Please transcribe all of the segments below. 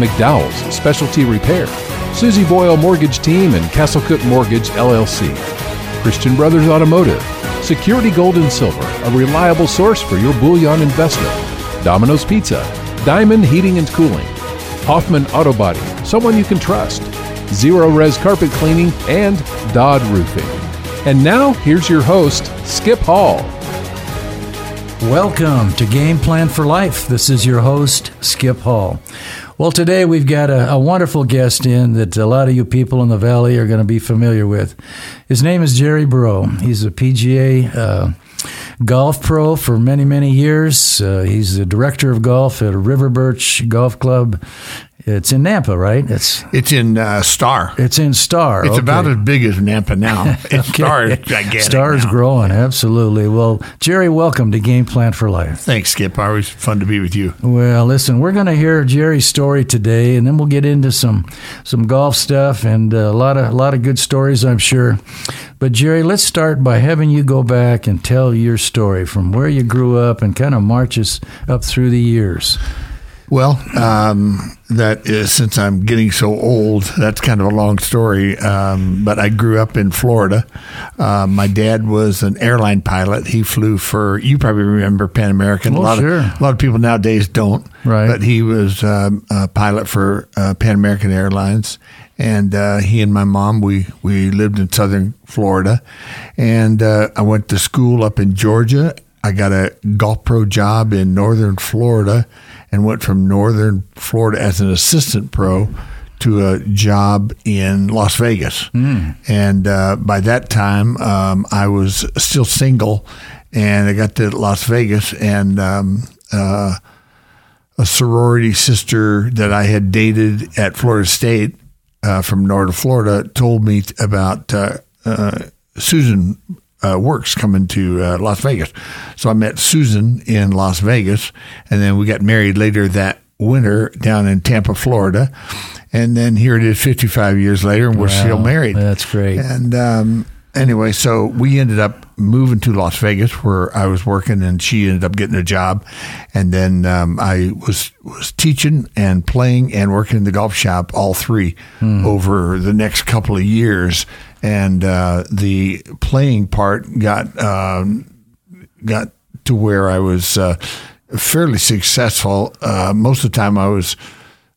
McDowell's Specialty Repair, Susie Boyle Mortgage Team, and Castlecook Mortgage LLC. Christian Brothers Automotive, Security Gold and Silver, a reliable source for your bullion investment. Domino's Pizza, Diamond Heating and Cooling, Hoffman Auto Body, someone you can trust, Zerorez Carpet Cleaning, and Dodd Roofing. And now, here's your host, Skip Hall. Welcome to Game Plan for Life. This is your host, Skip Hall. Well, today we've got a, a, wonderful guest in that a lot of you people in the Valley are going to be familiar with. His name is Jerry Breaux. He's a PGA uh, golf pro for many, many years. Uh, he's the director of golf at River Birch Golf Club it's in Nampa, right? It's it's in uh, Star. It's in Star. It's okay. about as big as Nampa now. Okay. Star is gigantic. Star is growing, absolutely. Well, Jerry, welcome to Game Plan for Life. Thanks, Skip. Always fun to be with you. Well, listen, we're going to hear Jerry's story today, and then we'll get into some some golf stuff and a lot of a lot of good stories, I'm sure. But Jerry, let's start by having you go back and tell your story from where you grew up and kind of marches up through the years. Well, um, that is since I'm getting so old. That's kind of a long story. Um, but I grew up in Florida. Uh, my dad was an airline pilot. He flew for you probably remember Pan American. A lot sure. of a lot of people nowadays don't. Right. But he was um, a pilot for uh, Pan American Airlines, and uh, he and my mom we we lived in southern Florida, and uh, I went to school up in Georgia. I got a golf pro job in northern Florida and went from northern Florida as an assistant pro to a job in Las Vegas. Mm. And uh, by that time, um, I was still single, and I got to Las Vegas, and um, uh, a sorority sister that I had dated at Florida State uh, from northern Florida told me about uh, uh, Susan uh, works coming to uh, Las Vegas. So I met Susan in Las Vegas, and then we got married later that winter down in Tampa, Florida. And then here it is 55 years later, and we're wow, still married. That's great. And um, anyway, so we ended up moving to Las Vegas where I was working, and she ended up getting a job. And then um, I was was teaching and playing and working in the golf shop, all three, hmm. over the next couple of years and uh, the playing part got um, got to where I was uh, fairly successful. Uh, most of the time, I was.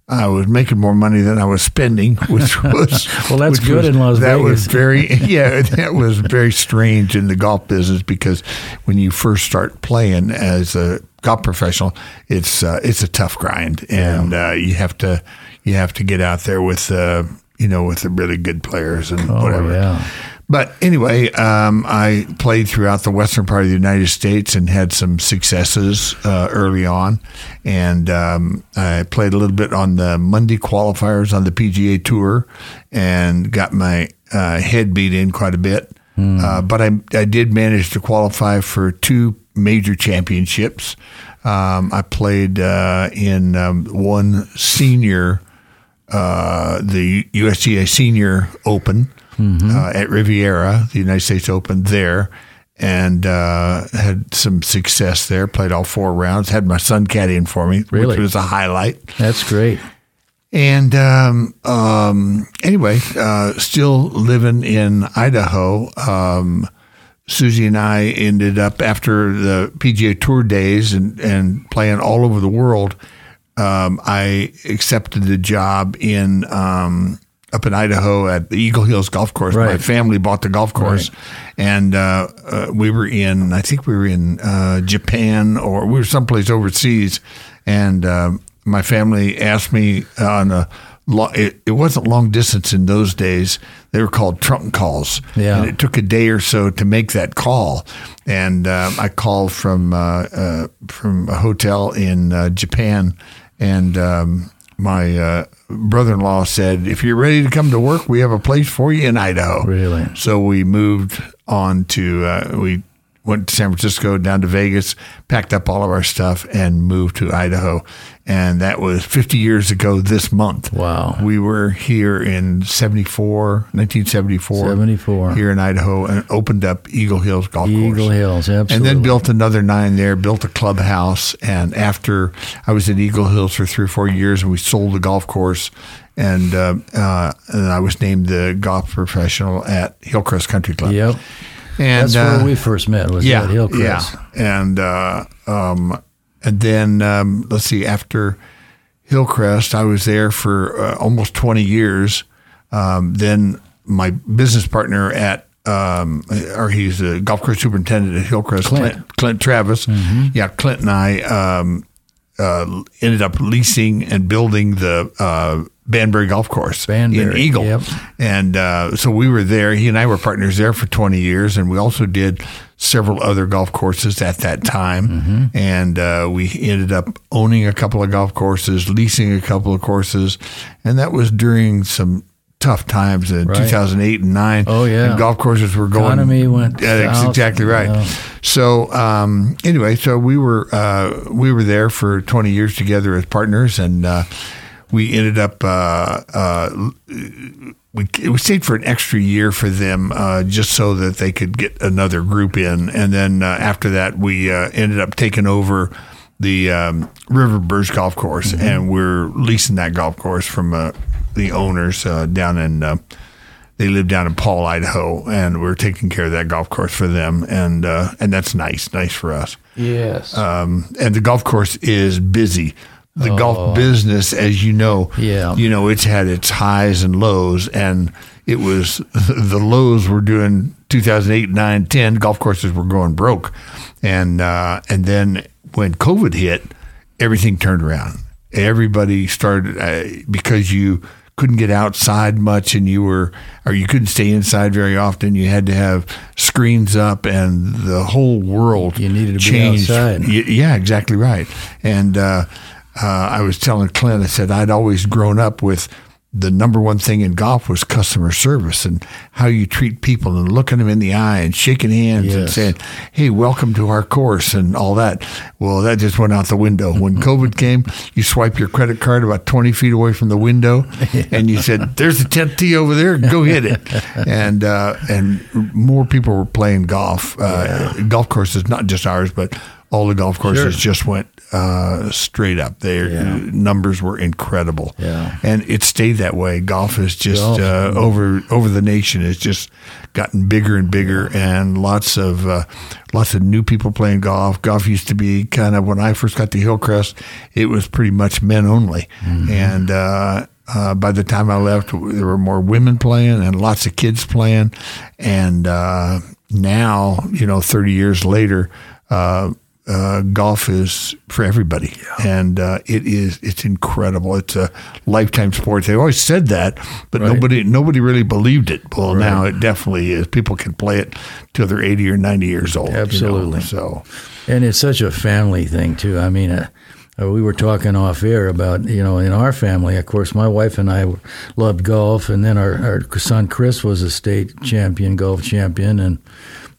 I was making more money than I was spending, which was well. That's good was, in Las that Vegas. That was very yeah. That was very strange in the golf business because when you first start playing as a golf professional, it's uh, it's a tough grind, and yeah. uh, you have to you have to get out there with uh, you know, with the really good players and oh, whatever. Yeah. But anyway, um, I played throughout the western part of the United States and had some successes uh, early on. And um, I played a little bit on the Monday qualifiers on the PGA Tour and got my uh, head beat in quite a bit. Mm. Uh, but I, I did manage to qualify for two major championships. Um, I played uh, in um, one senior uh, the USGA Senior Open mm-hmm. uh, at Riviera, the United States Open there, and uh, had some success there. Played all four rounds. Had my son caddying for me, really? which was a highlight. That's great. And um, um, anyway, uh, still living in Idaho. Um, Susie and I ended up after the PGA Tour days and, and playing all over the world um, I accepted the job in um, up in Idaho at the Eagle Hills Golf Course. Right. My family bought the golf course, right. and uh, uh, we were in. I think we were in uh, Japan or we were someplace overseas, and um, my family asked me on a. It, it wasn't long distance in those days. They were called trunk calls, yeah. and it took a day or so to make that call. And um, I called from uh, uh, from a hotel in uh, Japan and um, my uh, brother-in-law said, "If you're ready to come to work, we have a place for you in Idaho." Really? So we moved on to uh, we went to San Francisco, down to Vegas, packed up all of our stuff, and moved to Idaho. And that was 50 years ago this month. Wow. We were here in 74, 1974. 74. Here in Idaho and opened up Eagle Hills Golf Course. Eagle Hills, absolutely. And then built another nine there, built a clubhouse. And after I was at Eagle Hills for three or four years, and we sold the golf course, and, uh, uh, and I was named the golf professional at Hillcrest Country Club. Yep. And That's uh, where we first met. Was yeah, at Hillcrest. yeah, and uh, um, and then um, let's see, after Hillcrest, I was there for uh, almost twenty years. Um, then my business partner at um, or he's a golf course superintendent at Hillcrest, Clint. Clint, Clint Travis. Yeah, Clint and I um, uh, ended up leasing and building the uh, Banbury Golf Course in Banbury, Eagle. yep. And uh, so we were there. He and I were partners there for 20 years, and we also did several other golf courses at that time. Mm-hmm. And uh, we ended up owning a couple of golf courses, leasing a couple of courses, and that was during some tough times in Right. 2008 and 9. Oh, yeah. And golf courses were going. Economy went that's south. exactly right. So um, anyway, so we were uh, we were there for 20 years together as partners, and uh, we ended up uh, uh, we we stayed for an extra year for them uh, just so that they could get another group in, and then uh, after that we uh, ended up taking over the um, River Birch Golf Course, and we're leasing that golf course from uh, the owners uh, down in. Uh, they live down in Paul, Idaho, and we're taking care of that golf course for them, and uh, and that's nice, nice for us. Yes. Um, and the golf course is busy. The golf business, as you know, Yeah. you know, it's had its highs and lows, and it was the lows were doing 2008, 9, 10. Golf courses were going broke, and uh, and then when COVID hit, everything turned around. Everybody started uh, because you couldn't get outside much, and you were or you couldn't stay inside very often. You had to have screens up, and the whole world You needed to be changed. outside. Y- yeah, exactly right. And uh, uh, I was telling Clint, I said I'd always grown up with the number one thing in golf was customer service and how you treat people and looking them in the eye and shaking hands and saying, "Hey, welcome to our course" and all that. Well, that just went out the window when COVID came. You swipe your credit card about twenty feet away from the window, and you said, "There's a tenth tee over there. Go hit it." and uh, and more people were playing golf. Uh, Golf courses, not just ours, but all the golf courses Sure. just went uh, straight up. Their Yeah. numbers were incredible, Yeah. and it stayed that way. Golf is just Golf. uh, over over the nation. It's just gotten bigger and bigger, and lots of uh, lots of new people playing golf. Golf used to be kind of when I first got to Hillcrest, it was pretty much men only, and. Uh, uh, by the time I left, there were more women playing and lots of kids playing, and uh, now, you know, thirty years later, uh, uh, golf is for everybody, and uh, it is it's incredible. It's a lifetime sport. They always said that, but Right. nobody nobody really believed it. Well, now it definitely is. People can play it till they're eighty or ninety years old. you know, Absolutely. So And it's such a family thing too. I mean, uh, uh, we were talking off air about you know in our family. Of course, my wife and I loved golf, and then our, our son Chris was a state champion, golf champion, and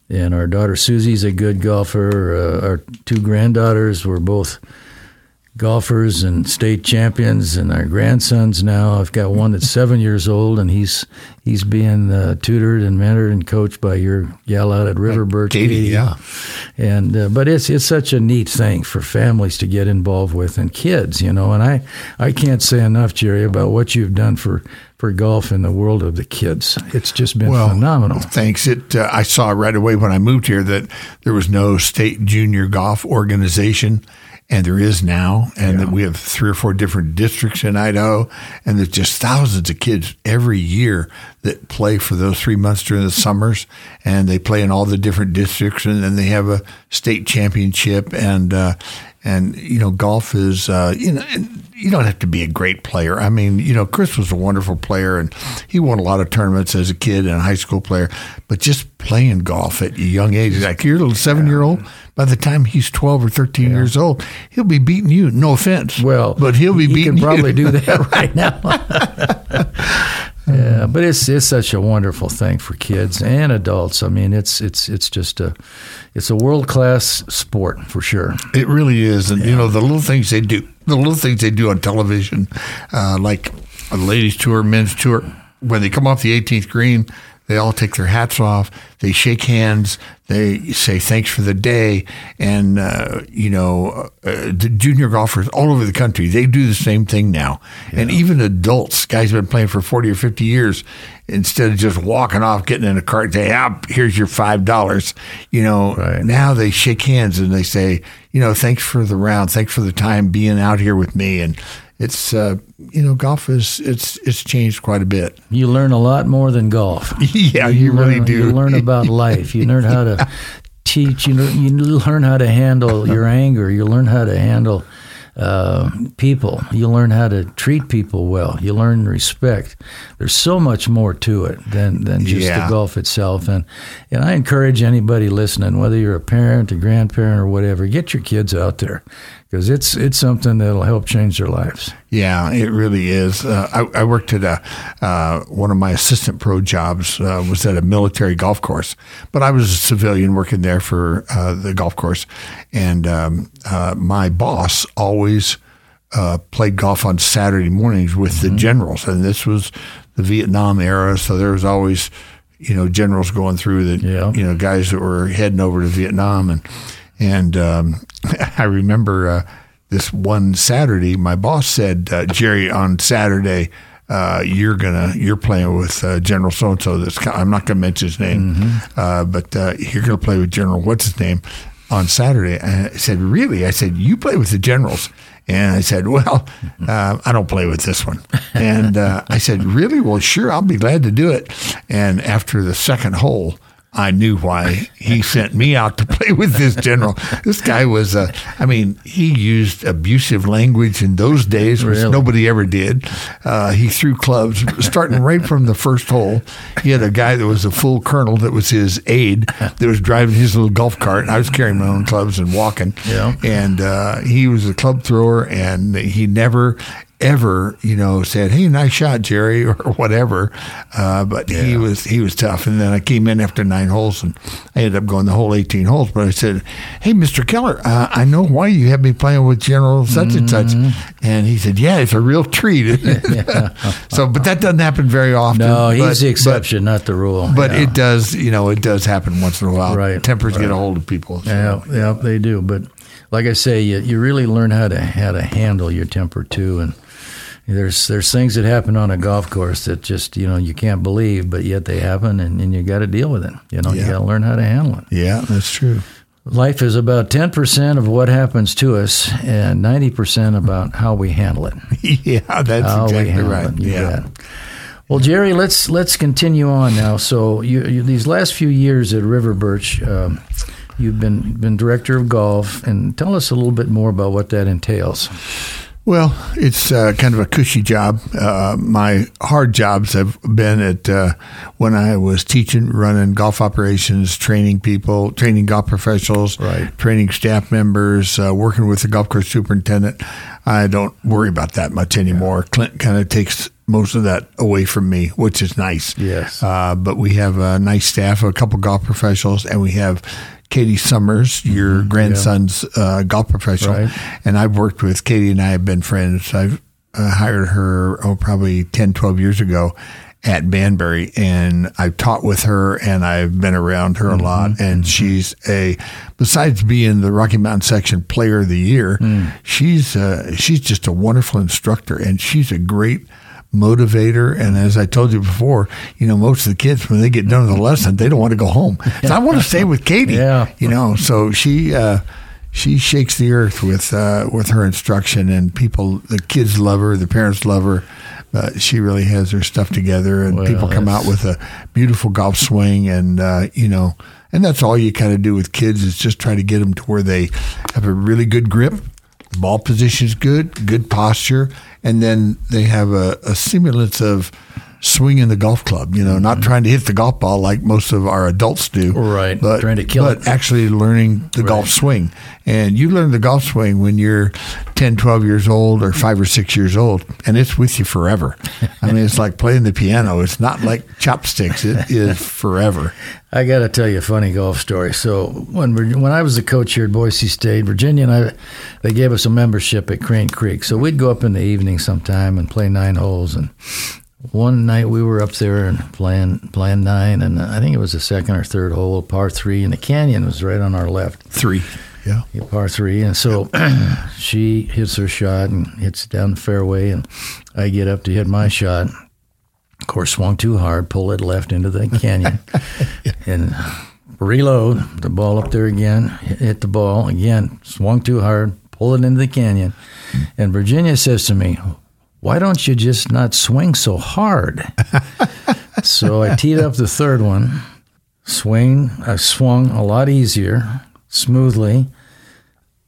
and our daughter Susie's a good golfer. Uh, our two granddaughters were both golfers and state champions, and our grandsons now. I've got one that's seven years old, and he's he's being uh, tutored and mentored and coached by your gal out at River Birch. Katie, Katie. yeah. And uh, but it's it's such a neat thing for families to get involved with and kids, you know. And I I can't say enough, Jerry, about what you've done for for golf in the world of the kids. It's just been phenomenal. Thanks. It. Uh, I saw right away when I moved here that there was no state junior golf organization, and there is now, and that we have three or four different districts in Idaho, and there's just thousands of kids every year that play for those three months during the summers, and they play in all the different districts, and then they have a state championship, and uh, and you know, golf is uh, you know. You don't have to be a great player. I mean, you know, Chris was a wonderful player, and he won a lot of tournaments as a kid and a high school player. But just playing golf at a young age, like your little seven-year-old, by the time he's twelve or thirteen yeah. years old, he'll be beating you. No offense, well, but he'll be he beating. He can probably you. do that right now. Yeah, but it's it's such a wonderful thing for kids and adults. I mean, it's it's it's just a it's a world class sport for sure. It really is, and yeah. you know the little things they do, the little things they do on television, uh, like a ladies tour, men's tour. When they come off the 18th green, they all take their hats off. They shake hands. They say thanks for the day. And, uh, you know, uh, the junior golfers all over the country, they do the same thing now. Yeah. And even adults, guys have been playing for 40 or 50 years, instead of just walking off, getting in a cart, say, ah, here's your $5, you know, right. now they shake hands and they say, you know, thanks for the round. Thanks for the time being out here with me. And, it's uh, you know golf is it's it's changed quite a bit. You learn a lot more than golf. yeah, you, you really learn, do. You learn about life. You learn how to teach. You know, you learn how to handle your anger. You learn how to handle uh, people. You learn how to treat people well. You learn respect. There's so much more to it than than just yeah. the golf itself. And and I encourage anybody listening, whether you're a parent, a grandparent, or whatever, get your kids out there because it's it's something that'll help change their lives. Yeah, it really is. Uh, I, I, worked at a uh, one of my assistant pro jobs uh, was at a military golf course, but I was a civilian working there for uh, the golf course, and um, uh, my boss always uh, played golf on Saturday mornings with mm-hmm. the generals, and this was the Vietnam era, so there was always you know generals going through the yeah. you know guys that were heading over to Vietnam and and um, I remember uh, this one Saturday, my boss said, uh, Jerry, on Saturday, uh, you're gonna you're playing with uh, General so and so. This I'm not gonna mention his name, mm-hmm. uh, but uh, you're gonna play with General what's his name on Saturday. And I said, really? I said, you play with the generals. And I said, well, uh, I don't play with this one. And uh, I said, really? Well, sure, I'll be glad to do it. And after the second hole, I knew why he sent me out to play with this general. This guy was, uh, I mean, he used abusive language in those days, which really? nobody ever did. Uh, he threw clubs, starting right from the first hole. He had a guy that was a full colonel that was his aide that was driving his little golf cart, and I was carrying my own clubs and walking. Yeah. And uh, he was a club thrower, and he never ever, you know, said, "Hey, nice shot, Jerry," or whatever. Uh, but yeah. he was he was tough. And then I came in after nine holes, and I ended up going the whole eighteen holes. But I said, "Hey, Mister Keller, uh, I know why you have me playing with General such mm-hmm. and such." Mm-hmm. And he said, "Yeah, it's a real treat." so, but that doesn't happen very often. No, he's but, the exception, but, not the rule. But yeah. it does, you know, it does happen once in a while. Right, tempers right. get a hold of people. So. Yeah, yeah, they do. But like I say, you, you really learn how to how to handle your temper too, and there's there's things that happen on a golf course that just you know you can't believe, but yet they happen, and, and you got to deal with it. You know, yeah. you got to learn how to handle it. Yeah, that's true. Life is about ten percent of what happens to us, and ninety percent about how we handle it. yeah, that's how exactly right. It, yeah. Bet. Well, Jerry, let's let's continue on now. So, you, you, these last few years at River Birch, um, you've been been director of golf, and tell us a little bit more about what that entails. Well, it's uh, kind of a cushy job. Uh, my hard jobs have been at uh, when I was teaching, running golf operations, training people, training golf professionals, right. training staff members, uh, working with the golf course superintendent. I don't worry about that much anymore. Yeah. Clint kind of takes most of that away from me, which is nice. Yes. Uh, but we have a nice staff, a couple golf professionals, and we have Katie Summers, your mm-hmm. grandson's yeah. uh, golf professional, right. and I've worked with Katie and I have been friends. I've uh, hired her oh probably 10, 12 years ago at Banbury, and I've taught with her, and I've been around her a mm-hmm. lot. And mm-hmm. she's a, besides being the Rocky Mountain Section Player of the Year, mm. she's uh, she's just a wonderful instructor, and she's a great motivator. And as I told you before, you know, most of the kids, when they get done with the lesson, they don't want to go home. So I want to stay with Katie. Yeah. You know, so she, uh, she shakes the earth with uh, with her instruction, and people, the kids love her, the parents love her. Uh, she really has her stuff together, and well, people come out with a beautiful golf swing, and uh, you know, and that's all you kind of do with kids is just try to get them to where they have a really good grip ball position is good, good posture, and then they have a, a semblance of swinging the golf club. You know, not mm-hmm. trying to hit the golf ball like most of our adults do. Right, But trying to kill but it. actually learning the golf swing. And you learn the golf swing when you're 10, 12 years old or five or six years old, and it's with you forever. I mean, it's like playing the piano. It's not like chopsticks. It is forever. I got to tell you a funny golf story. So when when I was a coach here at Boise State, Virginia and I, they gave us a membership at Crane Creek. So we'd go up in the evening sometime and play nine holes. And one night we were up there and playing playing nine, and I think it was the second or third hole, par three, and the canyon was right on our left. Three. Yeah. Yeah, par three. And so she hits her shot and hits down the fairway, and I get up to hit my shot. Of course, swung too hard, pulled it left into the canyon, and reload the ball up there again. Hit hit the ball again, swung too hard, pull it into the canyon. And Virginia says to me, "Why don't you just not swing so hard?" so I teed up the third one, swing. I swung a lot easier, smoothly,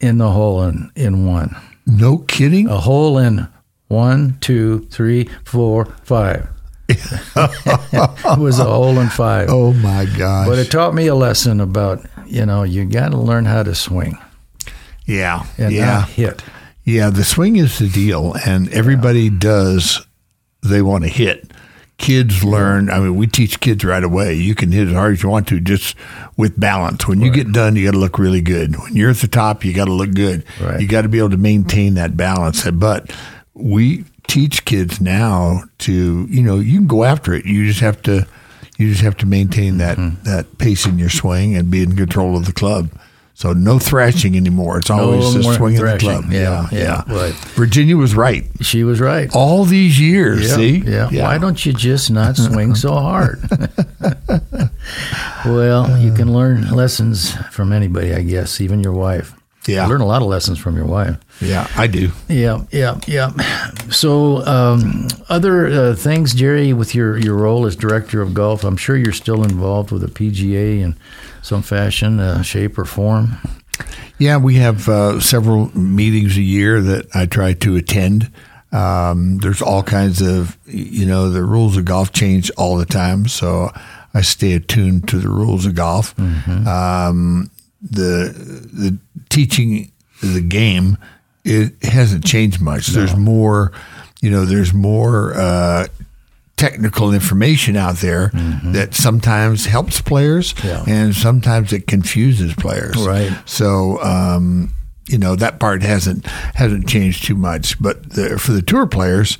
in the hole in, in one. No kidding. A hole in one, two, three, four, five. it was a hole in five. Oh my gosh. But it taught me a lesson about, you know, you got to learn how to swing yeah. and yeah. not hit. Yeah, the swing is the deal, and everybody does. They want to hit. Kids learn. I mean, we teach kids right away. You can hit as hard as you want to, just with balance. When you get done, you got to look really good. When you're at the top, you got to look good. Right. You got to be able to maintain that balance. But we teach kids now to, you know, you can go after it. You just have to, you just have to maintain that mm-hmm. that pace in your swing and be in control of the club. So no thrashing anymore. It's always more just swinging the club. Yeah, yeah, right. Virginia was right She was right. all these years. Yeah, see, yeah. Why don't you just not swing so hard? well, you can learn lessons from anybody, I guess, even your wife. Yeah. You learn a lot of lessons from your wife. Yeah, I do. Yeah, yeah, yeah. So, um, other uh, things, Jerry, with your, your role as director of golf, I'm sure you're still involved with the PGA in some fashion, uh, shape, or form. Yeah, we have uh, several meetings a year that I try to attend. Um, there's all kinds of, you know, the rules of golf change all the time, so I stay attuned to the rules of golf. Um, the the teaching the game it hasn't changed much. There's more, you know, there's more uh, technical information out there that sometimes helps players Yeah. and sometimes it confuses players. Right. So, um, you know, that part hasn't hasn't changed too much. But the, for the tour players,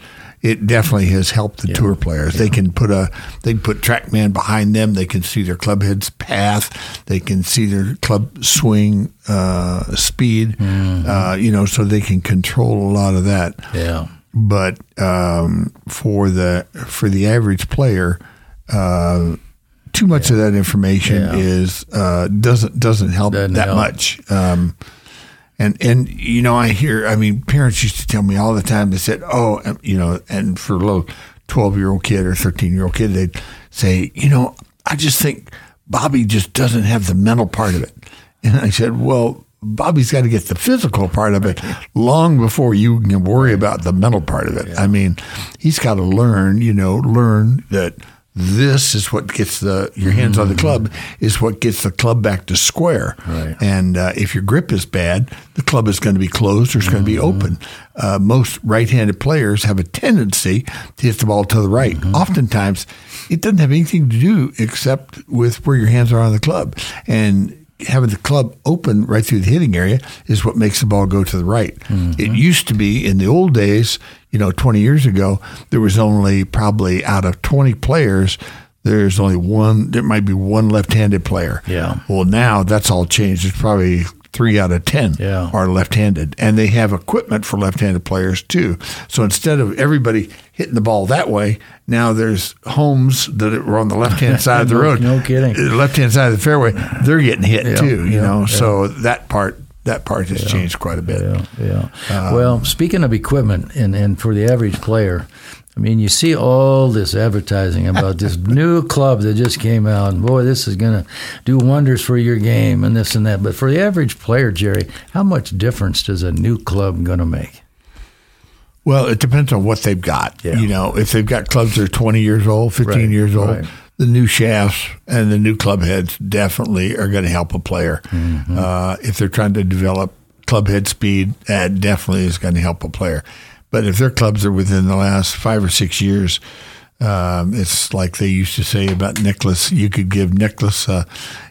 it definitely has helped the tour players. They can put a they can put TrackMan behind them. They can see their club head's path. They can see their club swing uh, speed. Uh, you know, so they can control a lot of that Yeah. but um, for the for the average player, uh, too much of that information Yeah. is uh, doesn't doesn't help Doesn't that help. much. Um, and and you know, I hear. I mean, parents used to tell me all the time. They said, "Oh, um, you know," and for a little twelve year old kid or thirteen year old kid, they'd say, "You know, I just think Bobby just doesn't have the mental part of it." And I said, "Well." Bobby's got to get the physical part of it long before you can worry about the mental part of it. I mean, he's got to learn, you know, learn that this is what gets the your hands on the club is what gets the club back to square. Right. And uh, if your grip is bad, the club is going to be closed or it's going to be open. Uh, most right-handed players have a tendency to hit the ball to the right. Oftentimes, it doesn't have anything to do except with where your hands are on the club and. Having the club open right through the hitting area is what makes the ball go to the right. Mm-hmm. It used to be in the old days, you know, 20 years ago, there was only probably out of 20 players, there's only one, there might be one left handed player. Yeah. Well, now that's all changed. It's probably three out of 10 Yeah. are left handed. And they have equipment for left handed players too. So instead of everybody hitting the ball that way, now there's homes that are on the left hand side of the road. no kidding. The left hand side of the fairway, they're getting hit Yeah, too, you yeah, know. yeah. So that part that part has changed quite a bit. Yeah, yeah. Um, well, speaking of equipment, and, and for the average player, I mean, you see all this advertising about this new club that just came out, and boy, this is going to do wonders for your game and this and that. But for the average player, Jerry, how much difference does a new club going to make? Well, it depends on what they've got. Yeah. You know, if they've got clubs that are 20 years old, 15 Right, years old, right. the new shafts and the new club heads definitely are going to help a player. Mm-hmm. Uh, if they're trying to develop club head speed, that definitely is going to help a player. But if their clubs are within the last five or six years, um, it's like they used to say about Nicklaus. You could give Nicklaus, uh,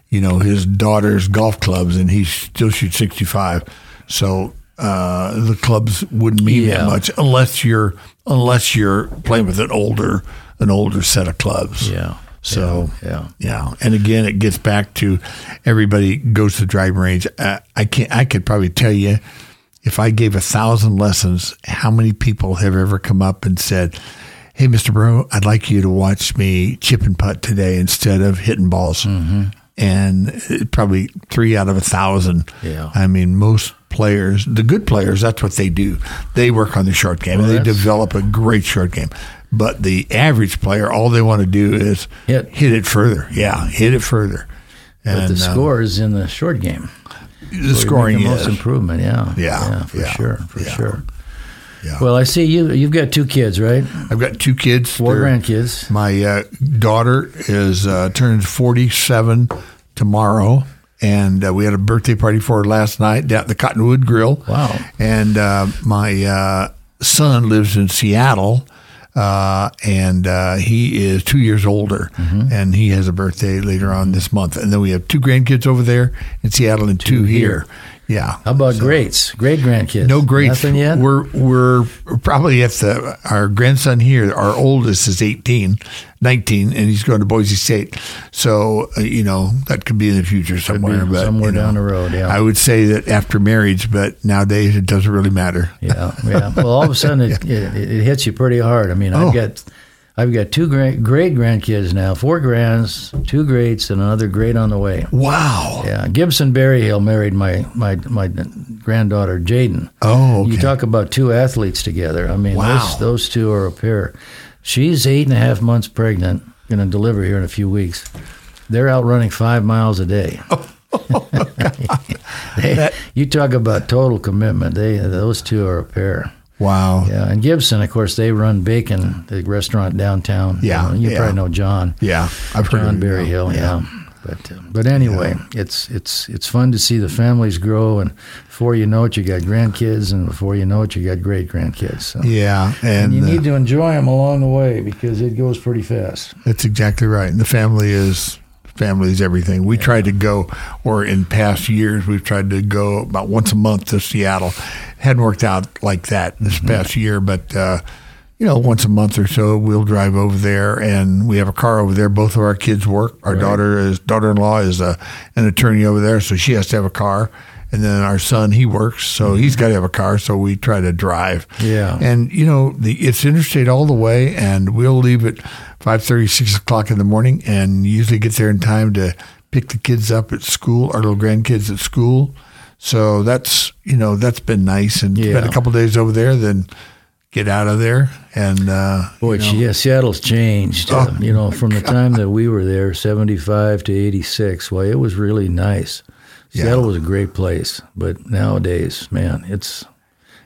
you know, his daughter's golf clubs, and he still shoots 65. So uh, the clubs wouldn't mean Yeah. that much unless you're unless you're playing with an older an older set of clubs. Yeah. So yeah. yeah, and again, it gets back to everybody goes to the driving range. Uh, I can't. I could probably tell you if I gave a thousand lessons, how many people have ever come up and said, "Hey, Mister Breaux, I'd like you to watch me chip and putt today instead of hitting balls." Mm-hmm. And probably three out of a thousand. Yeah. I mean, most players, the good players, that's what they do. They work on the short game Well, and they develop a great short game. But the average player, all they want to do is Hit. hit it further. Yeah, hit it further. But And, the uh, score is in the short game. The scoring the most improvement. Yeah, Yeah, for yeah, sure, for yeah. sure. Yeah. Well, I see you. You've got two kids, right? I've got two kids. 4 They're- grandkids. My uh, daughter is uh, turns forty seven tomorrow, and uh, we had a birthday party for her last night down at the Cottonwood Grill. Wow. And uh, my uh, son lives in Seattle. Uh, and uh, he is two years older, Mm-hmm. and he has a birthday later on this month. And then we have two grandkids over there in Seattle and two, here. Yeah. How about greats? Great grandkids? No greats. Nothing yet. We're we're probably at the our grandson here. Our oldest is 18, 19, and he's going to Boise State. So uh, you know that could be in the future somewhere. but somewhere you know, down the road, yeah. I would say that after marriage, but nowadays it doesn't really matter. yeah, yeah. Well, all of a sudden it, it, it hits you pretty hard. I mean, Oh. I've got I've got two great great grandkids now, four grands, two greats, and another great on the way. Wow. Yeah, Gibson Berryhill married my my my granddaughter Jaden. Oh, okay. You talk about two athletes together. I mean, Wow. those, those two are a pair. She's eight and a half months pregnant, going to deliver here in a few weeks. They're out running five miles a day. Oh, they- you talk about total commitment. They those two are a pair. Wow. Yeah, and Gibson, of course, they run Bacon, the restaurant downtown. Yeah, you, know, you yeah. probably know John. Yeah, I've heard John of it, Berryhill. Yeah. But uh, but anyway, it's it's it's fun to see the families grow, and before you know it, you got grandkids, and before you know it, you got great grandkids. So. Yeah, And and, you uh, need to enjoy them along the way because it goes pretty fast. That's exactly right. And the family is family is everything. We tried to go, or in past years, we've tried to go about once a month to Seattle. Hadn't worked out like that this Mm-hmm. past year, but uh, you know, once a month or so, we'll drive over there, and we have a car over there. Both of our kids work. Our daughter is daughter-in-law is a, an attorney over there, so she has to have a car. And then our son, he works, so he's got to have a car. So we try to drive. Mm-hmm. Yeah. And you know, the it's interstate all the way, and we'll leave at five thirty, six o'clock in the morning, and usually get there in time to pick the kids up at school, our little grandkids at school. So that's you know that's been nice, and Yeah. spend a couple days over there, then get out of there, and uh, Boy, you know, yeah, Seattle's changed. uh, Oh, you know, from the time that we were there, seventy-five to eighty-six. Well, it was really nice. Yeah. Seattle was a great place, but nowadays, man, it's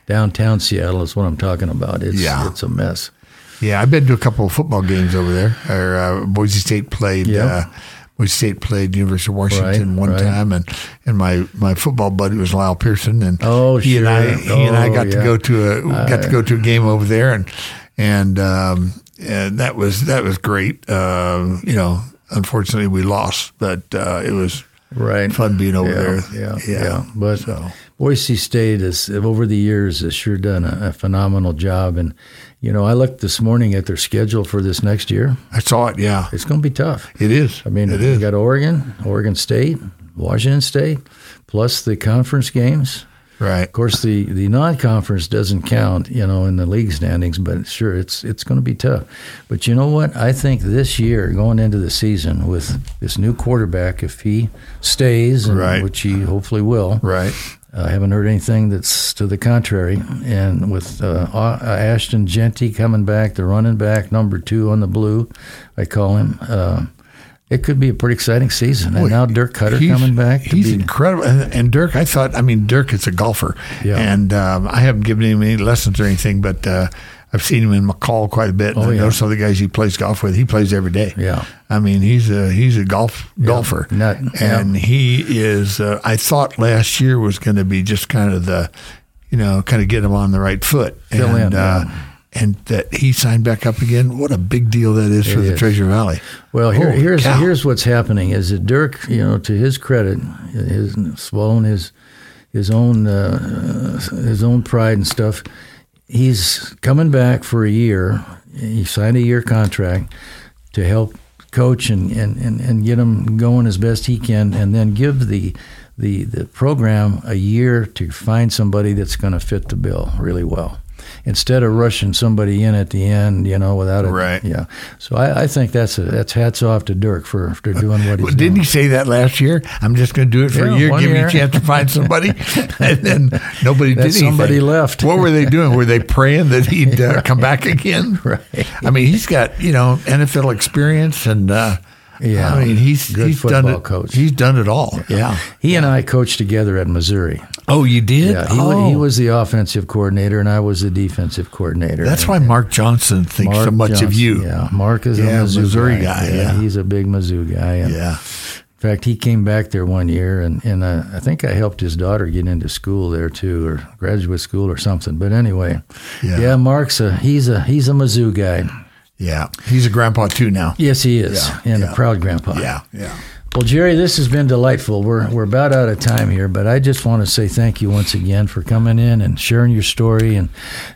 downtown Seattle is what I'm talking about. It's Yeah. it's a mess. yeah, I've been to a couple of football games over there. Or uh, Boise State played. Yeah. Uh, Boise State played University of Washington Right, one right. time, and and my, my football buddy was Lyle Pearson, and Oh, he and I sure. he and I Oh, got to go to a got to go to a game over there, and and um, and that was that was great. Um, you know, unfortunately we lost, but uh, it was Right. fun being over yeah, there. Yeah, yeah. yeah. But So. Boise State has, over the years, has sure done a, a phenomenal job. And, you know, I looked this morning at their schedule for this next year. I saw it. Yeah, It's going to be tough. it is. I mean, it is. you got Oregon, Oregon State, Washington State, plus the conference games. Right. Of course, the, the non-conference doesn't count, you know, in the league standings. But sure, it's it's going to be tough. But you know what? I think this year, going into the season with this new quarterback, if he stays, and Right. which he hopefully will, Right. I haven't heard anything that's to the contrary. And with uh, Ashton Jeanty coming back, the running back, number two on the blue, I call him. Uh, it could be a pretty exciting season. And now Dirk Koetter coming back. he's be, incredible. And, and, Dirk, I thought, I mean, Dirk is a golfer. Yeah. And um, I haven't given him any lessons or anything, but uh, I've seen him in McCall quite a bit. And oh, I know some of the guys he plays golf with. He plays every day. Yeah. I mean, he's a he's a golf yeah. golfer, Not, and yeah. he is. Uh, I thought last year was going to be just kind of the, you know, kind of get him on the right foot. Fill and, in. Uh, yeah and that he signed back up again. What a big deal that is it for the Treasure Valley. Well, here, here's cow. here's what's happening: is that Dirk, you know, to his credit, his swallowing his his own uh, his own pride and stuff. He's coming back for a year. He signed a year contract to help coach and, and, and, and get him going as best he can, and then give the the the program a year to find somebody that's going to fit the bill really well instead of rushing somebody in at the end, you know, without it. Right. Yeah. So I, I think that's a, that's hats off to Dirk for, for doing what he's well, Didn't doing. he say that last year? I'm just going to do it for yeah, a year, give year. me a chance to find somebody. and then nobody did anything. Somebody left. What were they doing? Were they praying that he'd uh, come back again? Right. I mean, he's got, you know, NFL experience and, uh, yeah, I mean he's Good he's done it. Coach. He's done it all. Yeah, yeah. he and I coached together at Missouri. Oh, you did? Yeah, he, oh. he was the offensive coordinator, and I was the defensive coordinator. That's why Mark Johnson thinks Mark so much Johnson, of you. Yeah, Mark is yeah, a Mizzou Missouri guy. guy. Yeah, yeah, he's a big Mizzou guy. And yeah. In fact, he came back there one year, and, and uh, I think I helped his daughter get into school there too, or graduate school or something. But anyway, yeah, yeah Mark's a he's a he's a Mizzou guy. Yeah, he's a grandpa too now. Yes, he is, yeah, and yeah. a proud grandpa. Yeah, yeah. Well, Jerry, this has been delightful. We're we're about out of time here, but I just want to say thank you once again for coming in and sharing your story, and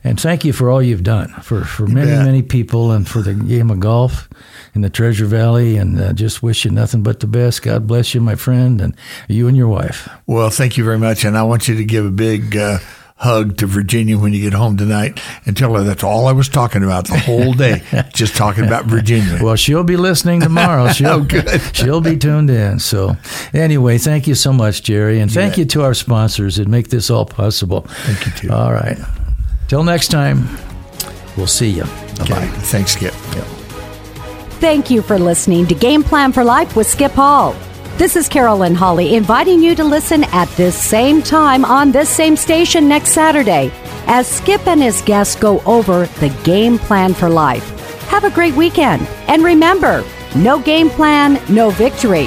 and thank you for all you've done for for many many people and for the game of golf in the Treasure Valley. And uh, just wish you nothing but the best. God bless you, my friend, and you and your wife. Well, thank you very much, and I want you to give a big. Uh, hug to Virginia when you get home tonight and tell her that's all I was talking about the whole day, just talking about Virginia. Well, she'll be listening tomorrow. She'll, oh, good. she'll be tuned in. So, anyway, thank you so much, Jerry, and thank you to our sponsors that make this all possible. Thank you too. All right. Till next time, we'll see you. Bye. Okay. Thanks, Skip. Yep. Thank you for listening to Game Plan for Life with Skip Hall. This is Carolyn Holly inviting you to listen at this same time on this same station next Saturday as Skip and his guests go over the game plan for life. Have a great weekend. And remember, no game plan, no victory.